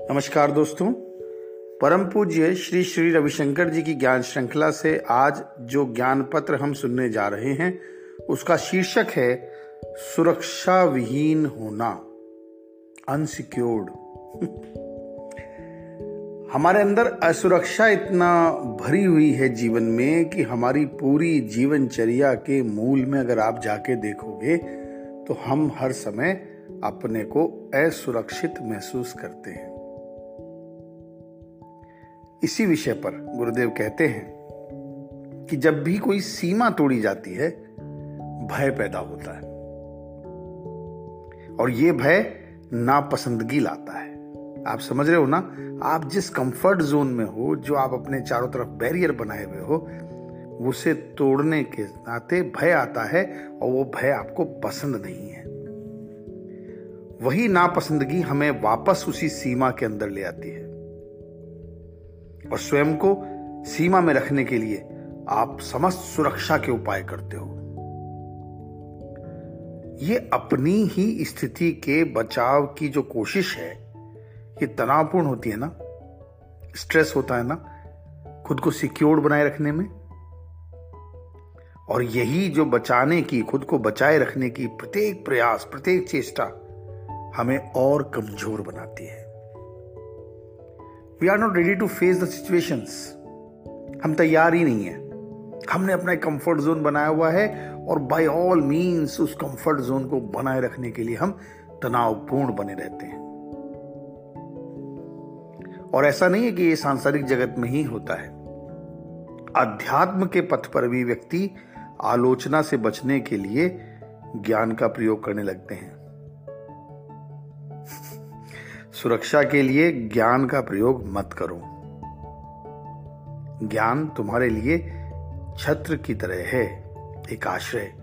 नमस्कार दोस्तों। परम पूज्य श्री श्री रविशंकर जी की ज्ञान श्रृंखला से आज जो ज्ञान पत्र हम सुनने जा रहे हैं, उसका शीर्षक है सुरक्षा विहीन होना अनसिक्योर्ड हमारे अंदर असुरक्षा इतना भरी हुई है जीवन में कि हमारी पूरी जीवनचर्या के मूल में अगर आप जाके देखोगे तो हम हर समय अपने को असुरक्षित महसूस करते हैं। इसी विषय पर गुरुदेव कहते हैं कि जब भी कोई सीमा तोड़ी जाती है, भय पैदा होता है। और यह भय नापसंदगी लाता है। आप समझ रहे हो ना? आप जिस कंफर्ट जोन में हो, जो आप अपने चारों तरफ़ बैरियर बनाए हुए हो, उसे तोड़ने के नाते भय आता है और वो भय आपको पसंद नहीं है। वही नापसंदगी हमें वापस उसी सीमा के अंदर ले आती है। और स्वयं को सीमा में रखने के लिए आप समस्त सुरक्षा के उपाय करते हो। ये अपनी ही स्थिति के बचाव की जो कोशिश है, ये तनावपूर्ण होती है ना? स्ट्रेस होता है ना? खुद को सिक्योर्ड बनाए रखने में? और यही जो बचाने की, खुद को बचाए रखने की प्रत्येक प्रयास, प्रत्येक चेष्टा हमें और कमज़ोर बनाती है। We are not ready to face the situations हम तैयार ही नहीं है। हमने अपना एक कंफर्ट जोन बनाया हुआ है और बाय ऑल मींस उस कंफर्ट जोन को बनाए रखने के लिए हम तनावपूर्ण बने रहते हैं। और ऐसा नहीं है कि ये सांसारिक जगत में ही होता है। अध्यात्म के पथ पर भी व्यक्ति आलोचना से बचने के लिए ज्ञान का प्रयोग करने लगते हैं। सुरक्षा के लिए ज्ञान का प्रयोग मत करो। ज्ञान तुम्हारे लिए छत्र की तरह है, एक आश्रय।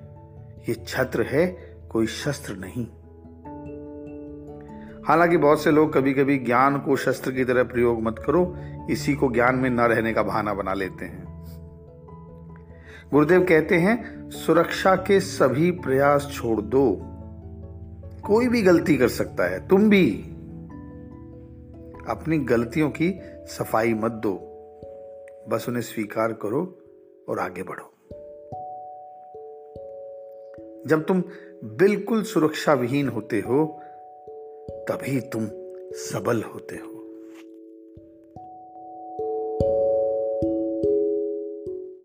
ये छत्र है, कोई शस्त्र नहीं। हालाँकि बहुत से लोग कभी कभी ज्ञान को शस्त्र की तरह प्रयोग मत करो, इसी को ज्ञान में न रहने का बहाना बना लेते हैं। गुरुदेव कहते हैं, सुरक्षा के सभी प्रयास छोड़ दो। कोई भी गलती कर सकता है, तुम भी। अपनी गलतियों की सफ़ाई मत दो। बस उन्हें स्वीकार करो और आगे बढ़ो। जब तुम बिल्कुल सुरक्षा विहीन होते हो, तभी तुम सबल होते हो।